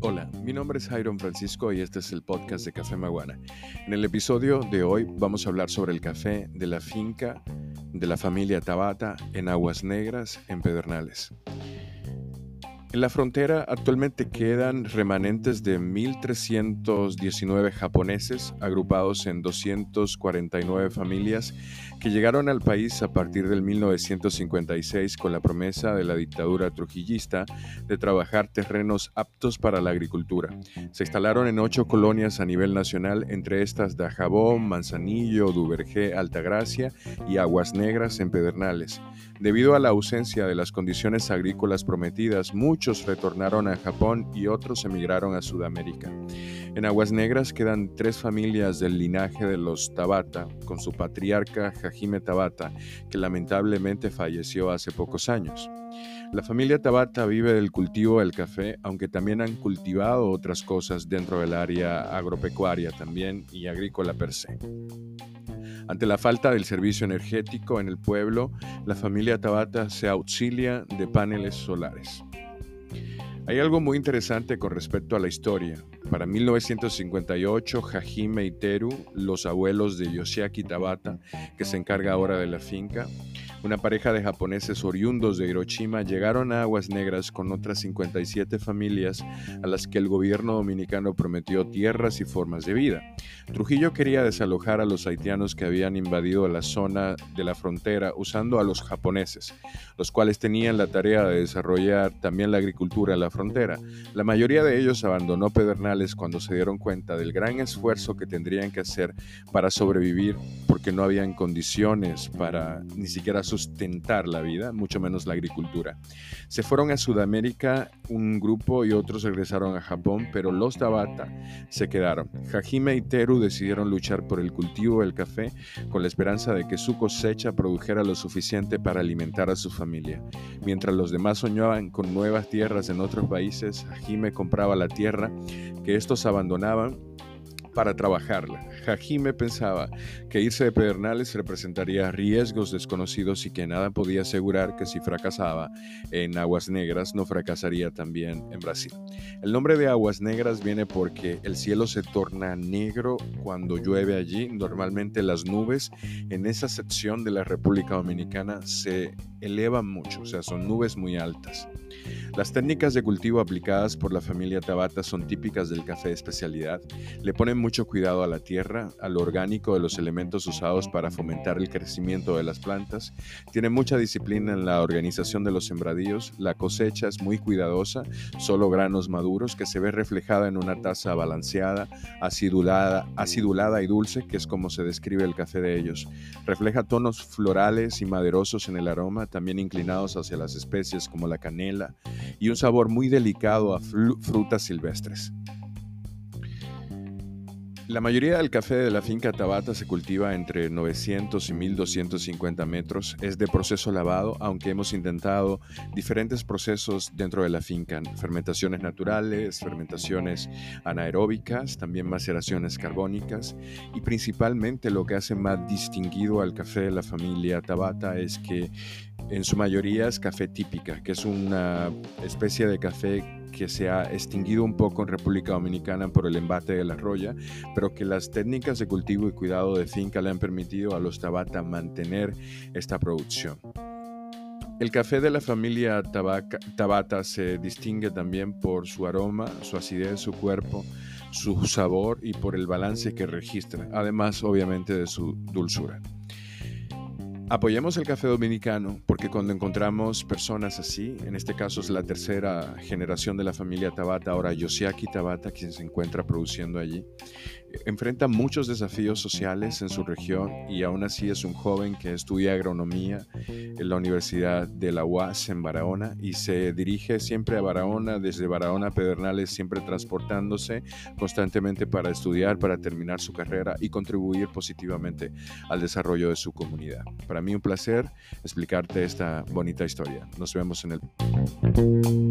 Hola, mi nombre es Jairon Francisco y este es el podcast de Café Maguana. En el episodio de hoy vamos a hablar sobre el café de la finca de la familia Tabata en Aguas Negras, en Pedernales. En la frontera actualmente quedan remanentes de 1.319 japoneses agrupados en 249 familias que llegaron al país a partir del 1956 con la promesa de la dictadura trujillista de trabajar terrenos aptos para la agricultura. Se instalaron en ocho colonias a nivel nacional, entre estas Dajabón, Manzanillo, Duvergé, Altagracia y Aguas Negras en Pedernales. Debido a la ausencia de las condiciones agrícolas prometidas, muchos retornaron a Japón y otros emigraron a Sudamérica. En Aguas Negras quedan tres familias del linaje de los Tabata, con su patriarca Jajime Tabata, que lamentablemente falleció hace pocos años. La familia Tabata vive del cultivo del café, aunque también han cultivado otras cosas dentro del área agropecuaria también y agrícola per se. Ante la falta del servicio energético en el pueblo, la familia Tabata se auxilia de paneles solares. Hay algo muy interesante con respecto a la historia. Para 1958, Hajime y Teru, los abuelos de Yoshiaki Tabata, que se encarga ahora de la finca, una pareja de japoneses oriundos de Hiroshima llegaron a Aguas Negras con otras 57 familias a las que el gobierno dominicano prometió tierras y formas de vida. Trujillo quería desalojar a los haitianos que habían invadido la zona de la frontera usando a los japoneses, los cuales tenían la tarea de desarrollar también la agricultura en la frontera. La mayoría de ellos abandonó Pedernales cuando se dieron cuenta del gran esfuerzo que tendrían que hacer para sobrevivir porque no habían condiciones para ni siquiera sustentar la vida, mucho menos la agricultura. Se fueron a Sudamérica un grupo y otros regresaron a Japón, pero los Tabata se quedaron. Hajime y Teru decidieron luchar por el cultivo del café con la esperanza de que su cosecha produjera lo suficiente para alimentar a su familia. Mientras los demás soñaban con nuevas tierras en otros países, Hajime compraba la tierra que estos abandonaban para trabajarla. Jajime pensaba que irse de Pedernales representaría riesgos desconocidos y que nada podía asegurar que si fracasaba en Aguas Negras no fracasaría también en Brasil. El nombre de Aguas Negras viene porque el cielo se torna negro cuando llueve allí. Normalmente las nubes en esa sección de la República Dominicana se elevan mucho, o sea, son nubes muy altas. Las técnicas de cultivo aplicadas por la familia Tabata son típicas del café de especialidad. Le ponen mucho cuidado a la tierra, al orgánico de los elementos usados para fomentar el crecimiento de las plantas. Tiene mucha disciplina en la organización de los sembradíos. La cosecha es muy cuidadosa, solo granos maduros que se ve reflejada en una taza balanceada, acidulada, acidulada y dulce, que es como se describe el café de ellos. Refleja tonos florales y maderosos en el aroma, también inclinados hacia las especies como la canela y un sabor muy delicado a frutas silvestres. La mayoría del café de la finca Tabata se cultiva entre 900 y 1250 metros. Es de proceso lavado, aunque hemos intentado diferentes procesos dentro de la finca. Fermentaciones naturales, fermentaciones anaeróbicas, también maceraciones carbónicas. Y principalmente lo que hace más distinguido al café de la familia Tabata es que en su mayoría es café típica, que es una especie de café que se ha extinguido un poco en República Dominicana por el embate de la roya, pero que las técnicas de cultivo y cuidado de finca le han permitido a los Tabata mantener esta producción. El café de la familia Tabata se distingue también por su aroma, su acidez, su cuerpo, su sabor y por el balance que registra, además obviamente de su dulzura. Apoyemos el café dominicano porque cuando encontramos personas así, en este caso es la tercera generación de la familia Tabata, ahora Yosiaki Tabata, quien se encuentra produciendo allí, enfrenta muchos desafíos sociales en su región y aún así es un joven que estudia agronomía en la Universidad de la UAS en Barahona y se dirige siempre a Barahona, desde Barahona a Pedernales, siempre transportándose constantemente para estudiar, para terminar su carrera y contribuir positivamente al desarrollo de su comunidad. Para mí un placer explicarte esta bonita historia. Nos vemos en el...